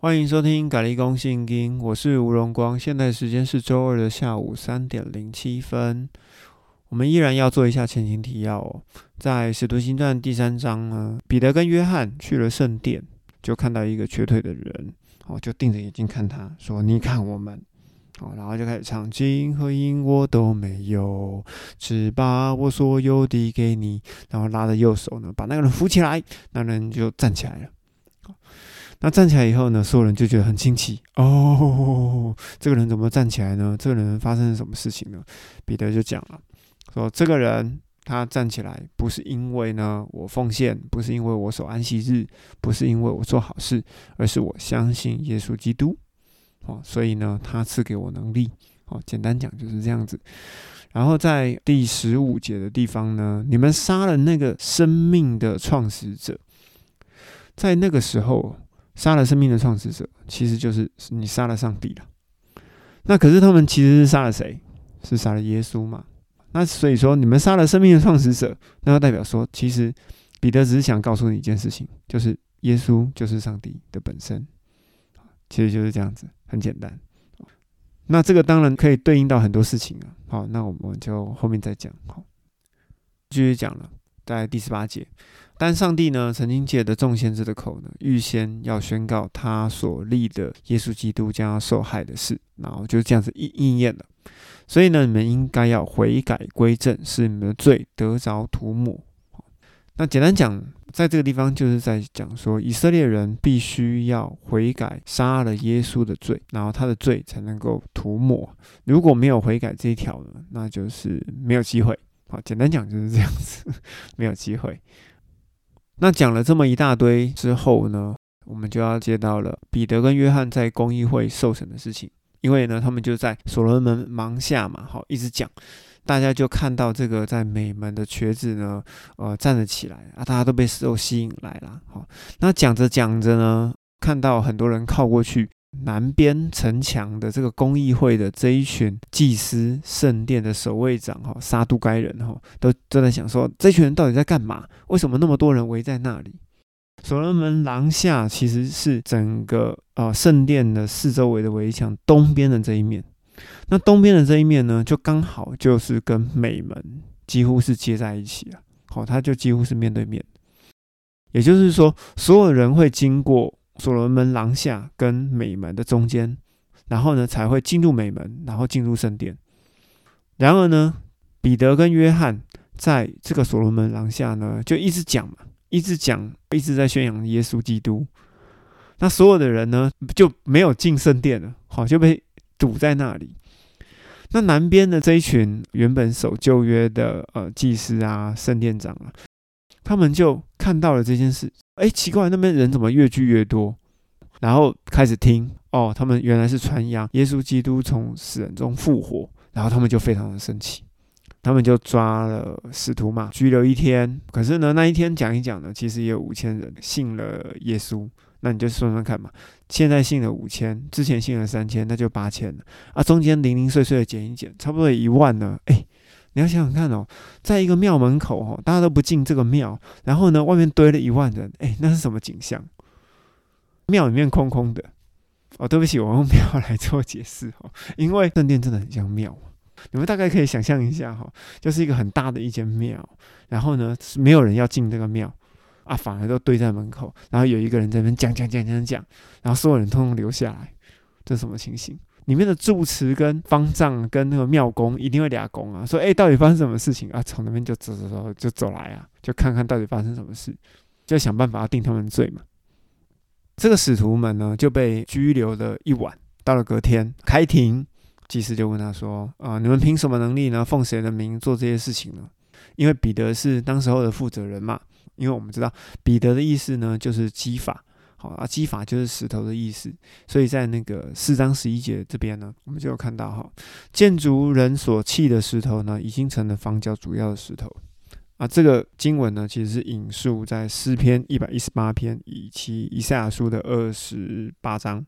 欢迎收听《咖喱公信经》，我是吴荣光。现在时间是周二的下午三点零七分。我们依然要做一下前情提要哦。在《使徒行传》第三章呢，彼得跟约翰去了圣殿，就看到一个瘸腿的人，哦，就定着眼睛看他，说：“你看我们。”哦，然后就开始唱：“金和银我都没有，只把我所有的给你。”然后拉着右手呢，把那个人扶起来，那人就站起来了。那站起来以后呢，所有人就觉得很惊奇哦，这个人怎么站起来呢？这个人发生了什么事情呢？彼得就讲了，说这个人他站起来不是因为呢我奉献，不是因为我守安息日，不是因为我做好事，而是我相信耶稣基督。哦，所以呢，他赐给我能力。哦，简单讲就是这样子。然后在第十五节的地方呢，你们杀了那个生命的创始者，在那个时候。杀了生命的创始者，其实就是你杀了上帝了。那可是他们其实是杀了谁？是杀了耶稣嘛？那所以说，你们杀了生命的创始者，那就代表说，其实彼得只是想告诉你一件事情，就是耶稣就是上帝的本身。其实就是这样子，很简单。那这个当然可以对应到很多事情啊。好，那我们就后面再讲。好，继续讲了，在第十八节。但上帝呢，曾经借的众先知的口呢，预先要宣告他所立的耶稣基督将要受害的事，然后就这样子应应验了。所以呢，你们应该要悔改归正，使你们的罪得着涂抹。那简单讲，在这个地方就是在讲说，以色列人必须要悔改，杀了耶稣的罪，然后他的罪才能够涂抹。如果没有悔改这一条呢，那就是没有机会。好，简单讲就是这样子，没有机会。那讲了这么一大堆之后呢，我们就要接到了彼得跟约翰在公益会受审的事情。因为呢，他们就在所罗门忙下嘛，好，一直讲，大家就看到这个在美门的瘸子呢，呃，站了起来啊，大家都被受吸引来了。好，那讲着讲着呢，看到很多人靠过去。南边城墙的这个公益会的这一群祭司、圣殿的守卫长哈，撒都该人哈，都都在想说，这群人到底在干嘛？为什么那么多人围在那里？所罗门廊下其实是整个啊圣殿的四周围的围墙东边的这一面，那东边的这一面呢，就刚好就是跟美门几乎是接在一起了，好，它就几乎是面对面，也就是说，所有人会经过。所罗门廊下跟美门的中间，然后呢才会进入美门，然后进入圣殿。然而呢，彼得跟约翰在这个所罗门廊下呢，就一直讲嘛，一直讲，一直在宣扬耶稣基督。那所有的人呢就没有进圣殿了，好就被堵在那里。那南边的这一群原本守旧约的呃祭司啊、圣殿长啊。他们就看到了这件事，哎，奇怪，那边人怎么越聚越多？然后开始听，哦，他们原来是传扬耶稣基督从死人中复活，然后他们就非常的生气，他们就抓了使徒嘛，拘留一天。可是呢，那一天讲一讲呢，其实也有五千人信了耶稣。那你就算算看嘛，现在信了五千，之前信了三千，那就八千了啊，中间零零碎碎的减一减，差不多一万呢，哎。你要想想看哦，在一个庙门口哦，大家都不进这个庙，然后呢，外面堆了一万人，哎，那是什么景象？庙里面空空的哦。对不起，我用庙来做解释哦，因为圣殿真的很像庙，你们大概可以想象一下哈，就是一个很大的一间庙，然后呢，没有人要进这个庙啊，反而都堆在门口，然后有一个人在那边讲讲讲讲讲，然后所有人通通留下来，这什么情形？里面的住持跟方丈跟那个庙公一定会俩公啊，说哎，到底发生什么事情啊？从那边就走走走就走来啊，就看看到底发生什么事，就想办法要定他们罪嘛。这个使徒们呢就被拘留了一晚，到了隔天开庭，祭司就问他说啊，你们凭什么能力呢？奉谁的名做这些事情呢？因为彼得是当时候的负责人嘛，因为我们知道彼得的意思呢就是基法。好啊，基法就是石头的意思，所以在那个四章十一节这边呢，我们就有看到哈，建筑人所弃的石头呢，已经成了房角主要的石头啊。这个经文呢，其实是引述在诗篇一百一十八篇以及以赛亚书的二十八章。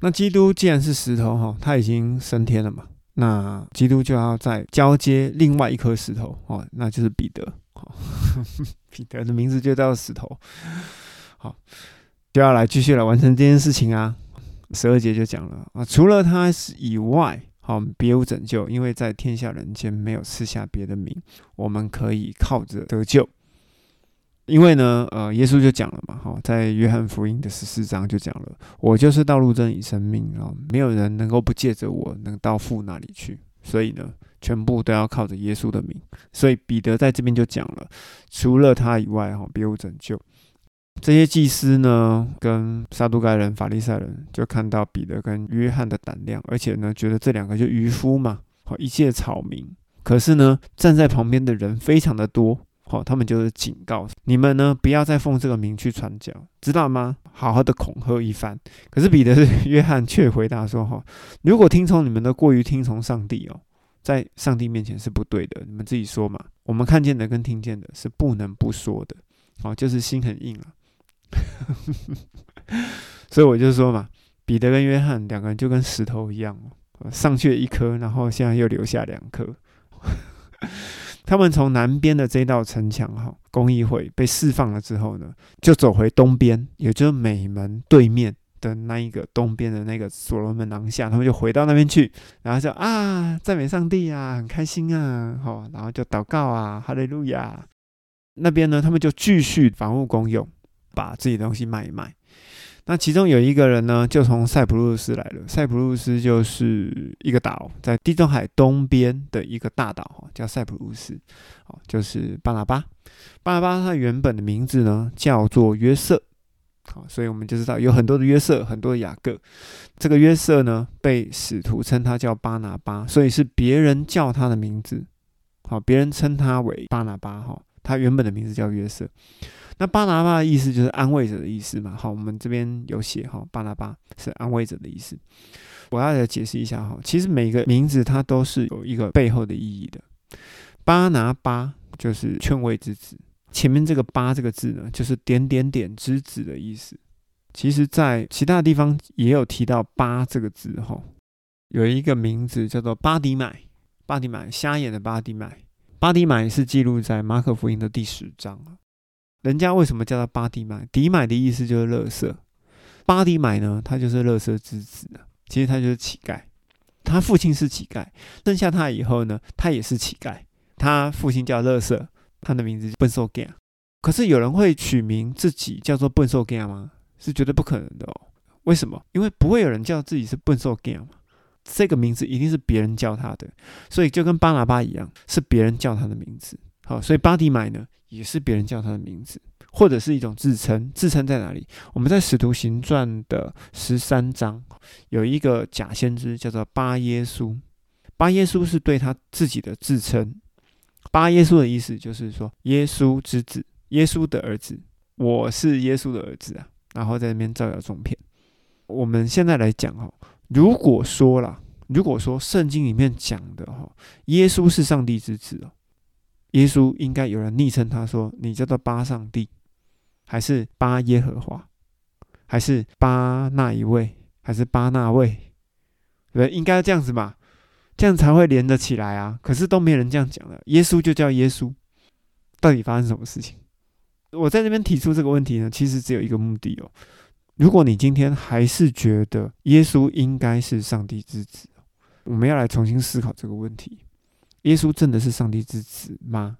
那基督既然是石头哈，他已经升天了嘛，那基督就要再交接另外一颗石头哦，那就是彼得。彼得的名字就叫石头。好。就要来继续来完成这件事情啊。十二节就讲了啊，除了他以外，好，别无拯救，因为在天下人间没有赐下别的名，我们可以靠着得救。因为呢，呃，耶稣就讲了嘛，哈，在约翰福音的十四章就讲了，我就是道路、真理、生命啊，没有人能够不借着我能到父那里去，所以呢，全部都要靠着耶稣的名。所以彼得在这边就讲了，除了他以外，哈，别无拯救。这些祭司呢，跟撒都该人、法利赛人就看到彼得跟约翰的胆量，而且呢，觉得这两个就渔夫嘛，好一介草民。可是呢，站在旁边的人非常的多。好，他们就是警告你们呢，不要再奉这个名去传教，知道吗？好好的恐吓一番。可是彼得、约翰却回答说：“哈，如果听从你们的过于听从上帝哦，在上帝面前是不对的。你们自己说嘛，我们看见的跟听见的是不能不说的。好，就是心很硬啊。所以我就说嘛，彼得跟约翰两个人就跟石头一样，上去了一颗，然后现在又留下两颗。”他们从南边的这道城墙，哈，公益会被释放了之后呢，就走回东边，也就是美门对面的那一个东边的那个所罗门廊下，他们就回到那边去，然后就啊，赞美上帝啊，很开心啊，好，然后就祷告啊，哈利路亚。那边呢，他们就继续房屋公用，把自己的东西卖一卖。那其中有一个人呢，就从塞浦路斯来了。塞浦路斯就是一个岛，在地中海东边的一个大岛，叫塞浦路斯，哦，就是巴拿巴。巴拿巴他原本的名字呢叫做约瑟，好，所以我们就知道有很多的约瑟，很多的雅各。这个约瑟呢，被使徒称他叫巴拿巴，所以是别人叫他的名字，好，别人称他为巴拿巴，哈，他原本的名字叫约瑟。那巴拿巴的意思就是安慰者的意思嘛？好，我们这边有写哈，巴拿巴是安慰者的意思。我要来解释一下哈，其实每个名字它都是有一个背后的意义的。巴拿巴就是劝慰之子，前面这个巴这个字呢，就是点点点之子的意思。其实，在其他地方也有提到巴这个字哈，有一个名字叫做巴迪买，巴迪买瞎眼的巴迪买，巴迪买是记录在马可福音的第十章啊。人家为什么叫他巴迪买？迪买的意思就是乐色。巴迪买呢，他就是乐色之子啊。其实他就是乞丐，他父亲是乞丐，生下他以后呢，他也是乞丐。他父亲叫乐色，他的名字笨兽 g a。可是有人会取名自己叫做笨兽 g a 吗？是绝对不可能的哦。为什么？因为不会有人叫自己是笨兽 g a 嘛。这个名字一定是别人叫他的，所以就跟巴拿巴一样，是别人叫他的名字。好，所以巴迪买呢？也是别人叫他的名字，或者是一种自称。自称在哪里？我们在《使徒行传》的十三章有一个假先知叫做巴耶稣。巴耶稣是对他自己的自称。巴耶稣的意思就是说，耶稣之子，耶稣的儿子，我是耶稣的儿子啊。然后在那边造谣中骗。我们现在来讲哦，如果说了，如果说圣经里面讲的哈，耶稣是上帝之子哦。耶稣应该有人昵称他说：“你叫做巴上帝，还是巴耶和华，还是巴那一位，还是巴那位？对，应该这样子嘛，这样才会连得起来啊。可是都没人这样讲了，耶稣就叫耶稣。到底发生什么事情？我在这边提出这个问题呢，其实只有一个目的哦。如果你今天还是觉得耶稣应该是上帝之子，我们要来重新思考这个问题。”耶稣真的是上帝之子吗？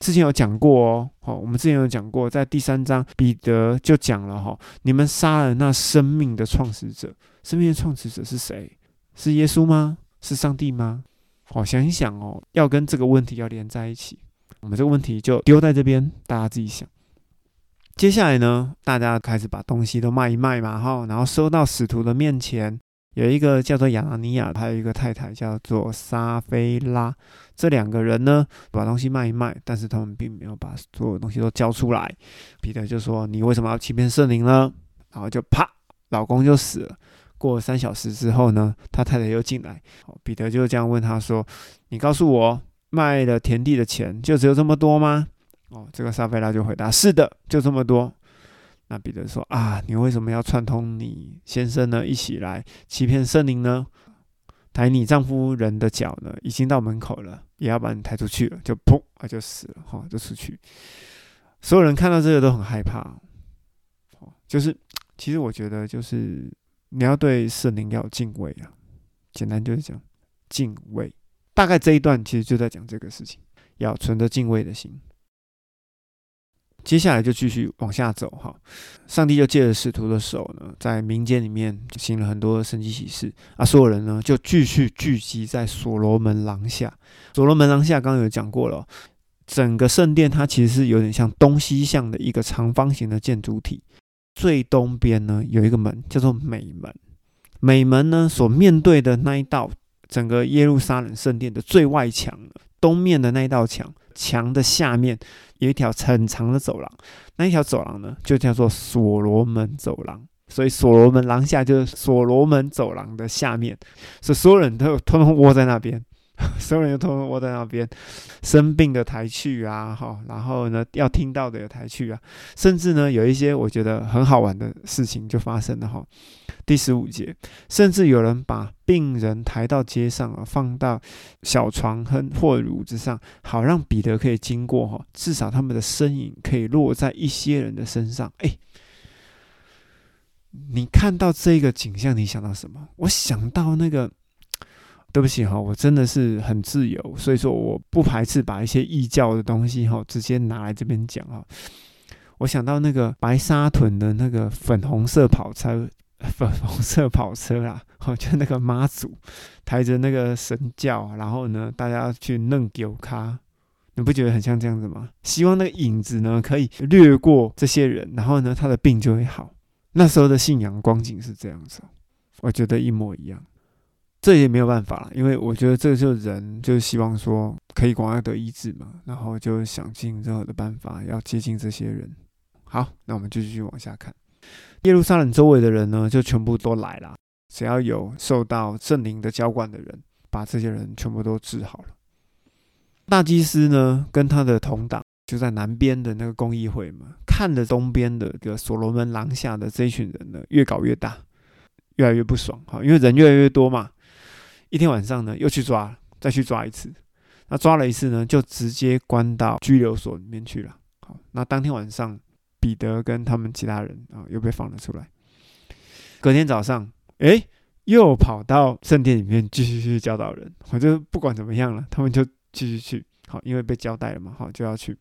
之前有讲过哦，好，我们之前有讲过，在第三章彼得就讲了哈，你们杀了那生命的创始者，生命的创始者是谁？是耶稣吗？是上帝吗？好，想一想哦，要跟这个问题要连在一起，我们这个问题就丢在这边，大家自己想。接下来呢，大家开始把东西都卖一卖嘛，哈，然后收到使徒的面前。有一个叫做亚拿尼亚，还有一个太太叫做沙菲拉，这两个人呢，把东西卖一卖，但是他们并没有把所有东西都交出来。彼得就说：“你为什么要欺骗圣灵呢？”然后就啪，老公就死了。过了三小时之后呢，他太太又进来，彼得就这样问他说：“你告诉我，卖了田地的钱就只有这么多吗？”哦，这个沙菲拉就回答：“是的，就这么多。”那彼得说：“啊，你为什么要串通你先生呢？一起来欺骗圣灵呢？抬你丈夫人的脚呢？已经到门口了，也要把你抬出去了，就砰啊，就死了哈，就出去。所有人看到这个都很害怕，哦，就是其实我觉得就是你要对圣灵要有敬畏啊，简单就是讲敬畏。大概这一段其实就在讲这个事情，要存着敬畏的心。接下来就继续往下走哈，上帝就借着使徒的手呢，在民间里面行了很多神迹启示啊，所有人呢就继续聚集在所罗门廊下。所罗门廊下刚刚有讲过了，整个圣殿它其实是有点像东西向的一个长方形的建筑体，最东边呢有一个门叫做美门，美门呢所面对的那一道整个耶路撒冷圣殿的最外墙，东面的那一道墙。墙的下面有一条很长的走廊，那一条走廊呢，就叫做所罗门走廊。所以所罗门廊下就是所罗门走廊的下面，所以所有人都通通窝在那边，所有人都窝在那边。生病的抬去啊，哈，然后呢，要听到的也抬去啊，甚至呢，有一些我觉得很好玩的事情就发生了哈。第十五节，甚至有人把病人抬到街上啊，放到小床和或褥子上，好让彼得可以经过哈。至少他们的身影可以落在一些人的身上。哎，你看到这个景象，你想到什么？我想到那个，对不起哈，我真的是很自由，所以说我不排斥把一些异教的东西哈，直接拿来这边讲哈。我想到那个白沙屯的那个粉红色跑车。粉红色跑车啦，哦，就那个妈祖抬着那个神教，然后呢，大家去弄酒咖，你不觉得很像这样子吗？希望那个影子呢可以掠过这些人，然后呢，他的病就会好。那时候的信仰光景是这样子，我觉得一模一样。这也没有办法了，因为我觉得这就是人，就是希望说可以广而得医治嘛，然后就想尽任何的办法要接近这些人。好，那我们就继续往下看。耶路撒冷周围的人呢，就全部都来了。只要有受到圣灵的浇灌的人，把这些人全部都治好了。大祭司呢，跟他的同党就在南边的那个公议会嘛，看着东边的个所罗门廊下的这一群人呢，越搞越大，越来越不爽哈，因为人越来越多嘛。一天晚上呢，又去抓，再去抓一次。那抓了一次呢，就直接关到拘留所里面去了。好，那当天晚上。彼得跟他们其他人啊，又被放了出来。隔天早上，哎，又跑到圣殿里面继续去教导人。我就不管怎么样了，他们就继续去。好，因为被交代了嘛，好就要去。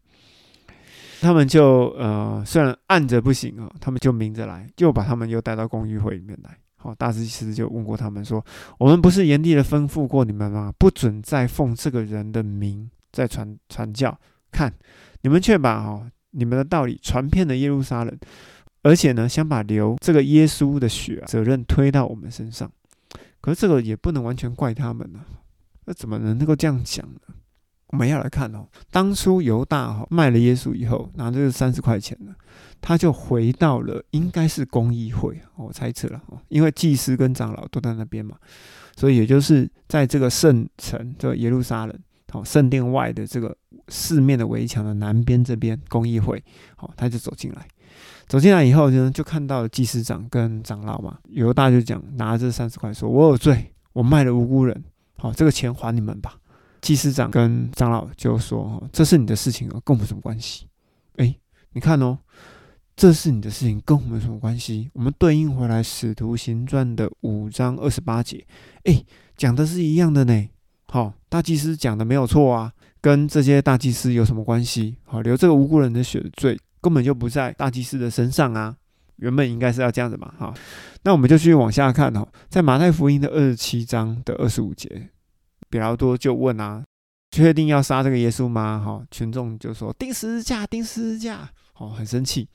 他们就呃，虽然按着不行啊，他们就明着来，就把他们又带到公寓会里面来。好，大祭司就问过他们说：“我们不是严厉的吩咐过你们吗？不准再奉这个人的名再传传教。看，你们却把哈。”你们的道理传遍了耶路撒冷，而且呢，想把流这个耶稣的血责任推到我们身上。可是这个也不能完全怪他们呢，那怎么能够这样讲呢？我们要来看哦，当初犹大哈卖了耶稣以后，拿这个三十块钱呢，他就回到了应该是公议会，我猜测了，因为祭司跟长老都在那边嘛，所以也就是在这个圣城，这耶路撒冷。好，圣殿外的这个四面的围墙的南边这边公益会，好，他就走进来。走进来以后呢，就看到祭司长跟长老嘛，犹大就讲拿着三十块说：“我有罪，我卖了无辜人，好，这个钱还你们吧。”祭司长跟长老就说：“这是你的事情哦，跟我们什么关系？”哎，你看哦，这是你的事情，跟我们有什么关系？我们对应回来《使徒行传》的五章二十八节，哎，讲的是一样的呢。好，大祭司讲的没有错啊，跟这些大祭司有什么关系？好，流这个无辜人的血的罪根本就不在大祭司的身上啊，原本应该是要这样子嘛。好，那我们就继续往下看哦，在马太福音的二十七章的二十五节，比较多就问啊，确定要杀这个耶稣吗？好，群众就说钉十字架，钉十字架，好，很生气。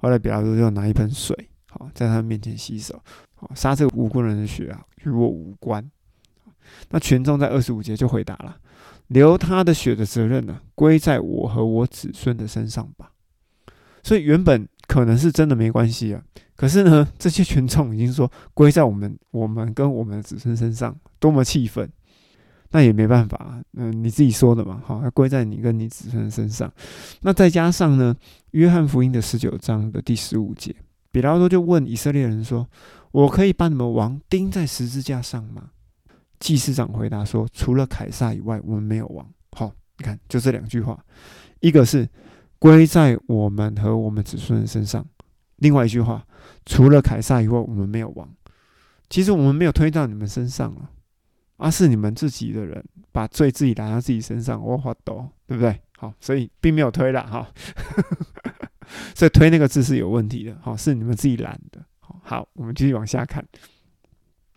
后来比拉多就拿一盆水，好，在他面前洗手，好，杀这个无辜人的血啊，与我无关。那群众在二十五节就回答了：“流他的血的责任呢，归在我和我子孙的身上吧。”所以原本可能是真的没关系啊，可是呢，这些群众已经说归在我们、我们跟我们的子孙身上，多么气愤！那也没办法，嗯，你自己说的嘛，好，要归在你跟你子孙身上。那再加上呢，约翰福音的十九章的第十五节，比拉多就问以色列人说：“我可以把你们王钉在十字架上吗？”祭司长回答说：“除了凯撒以外，我们没有王。”好，你看，就这两句话，一个是归在我们和我们子孙身上，另外一句话，除了凯撒以外，我们没有王。其实我们没有推到你们身上了，而是你们自己的人把罪自己揽到自己身上，我发抖，对不对？好，所以并没有推了哈。所以推那个字是有问题的，好，是你们自己揽的。好，我们继续往下看。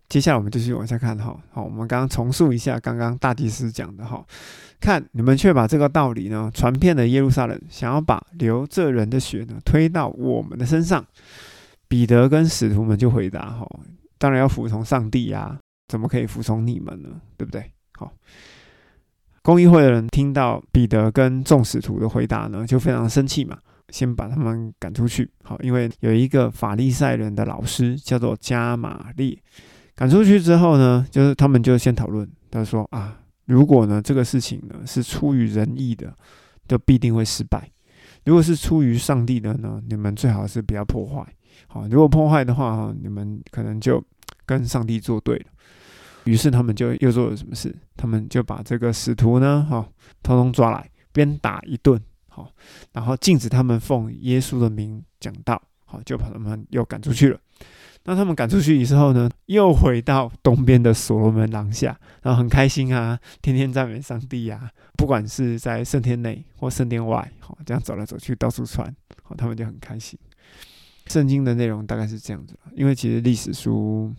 接下来我们继续往下看哈。好，我们刚刚重述一下刚刚大祭司讲的哈。看你们却把这个道理呢传遍了耶路撒冷，想要把流这人的血呢推到我们的身上。彼得跟使徒们就回答哈。当然要服从上帝呀，怎么可以服从你们呢？对不对？好，公益会的人听到彼得跟众使徒的回答呢，就非常生气嘛，先把他们赶出去。好，因为有一个法利赛人的老师叫做加玛利，赶出去之后呢，就是他们就先讨论，他说啊，如果呢这个事情呢是出于仁义的，就必定会失败；如果是出于上帝的呢，你们最好是不要破坏。好，如果破坏的话，哈，你们可能就跟上帝作对了。于是他们就又做了什么事？他们就把这个使徒呢，哈，通通抓来，鞭打一顿，好，然后禁止他们奉耶稣的名讲道，好，就把他们又赶出去了。那他们赶出去之后呢，又回到东边的所罗门廊下，然后很开心啊，天天赞美上帝呀，不管是在圣殿内或圣殿外，好，这样走来走去，到处传，好，他们就很开心。圣经的内容大概是这样子，因为其实历史书，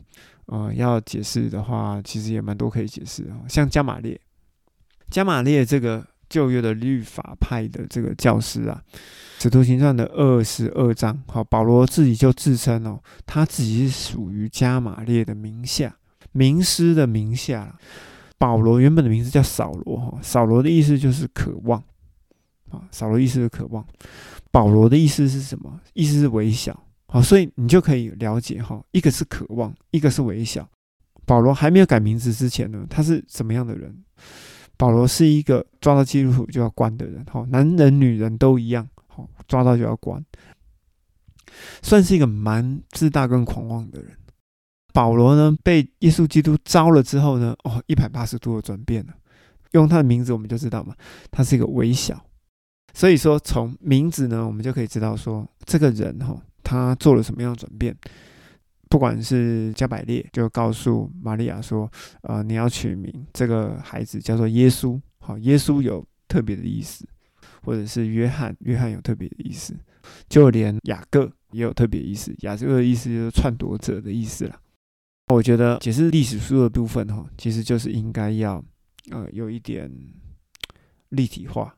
呃，要解释的话，其实也蛮多可以解释啊。像加玛列，加玛列这个旧约的律法派的这个教师啊，《使徒行传》的二十二章，好，保罗自己就自称哦，他自己是属于加玛列的名下，名师的名下。保罗原本的名字叫扫罗，哈，扫罗的意思就是渴望，啊，扫罗意思是渴望。保罗的意思是什么？意思是微小，好，所以你就可以了解哈，一个是渴望，一个是微小。保罗还没有改名字之前呢，他是什么样的人？保罗是一个抓到基督徒就要关的人，好，男人女人都一样，好，抓到就要关，算是一个蛮自大跟狂妄的人。保罗呢，被耶稣基督招了之后呢，哦，一百八十度的转变了。用他的名字，我们就知道嘛，他是一个微小。所以说，从名字呢，我们就可以知道说，这个人哈，他做了什么样的转变。不管是加百列就告诉玛利亚说，呃，你要取名这个孩子叫做耶稣，好，耶稣有特别的意思；或者是约翰，约翰有特别的意思；就连雅各也有特别意思，雅各的意思就是篡夺者的意思了。我觉得解释历史书的部分哈，其实就是应该要呃有一点立体化。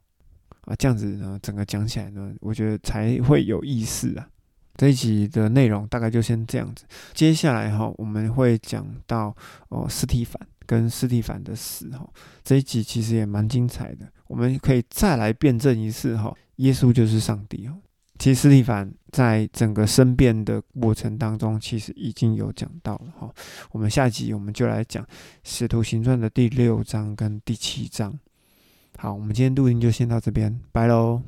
啊，这样子呢，整个讲起来呢，我觉得才会有意思啊。这一集的内容大概就先这样子。接下来哈，我们会讲到哦，斯蒂凡跟斯蒂凡的死哈。这一集其实也蛮精彩的，我们可以再来辩证一次哈，耶稣就是上帝哦。其实斯蒂凡在整个申辩的过程当中，其实已经有讲到了哈。我们下集我们就来讲使徒行传的第六章跟第七章。好，我们今天录音就先到这边，拜喽。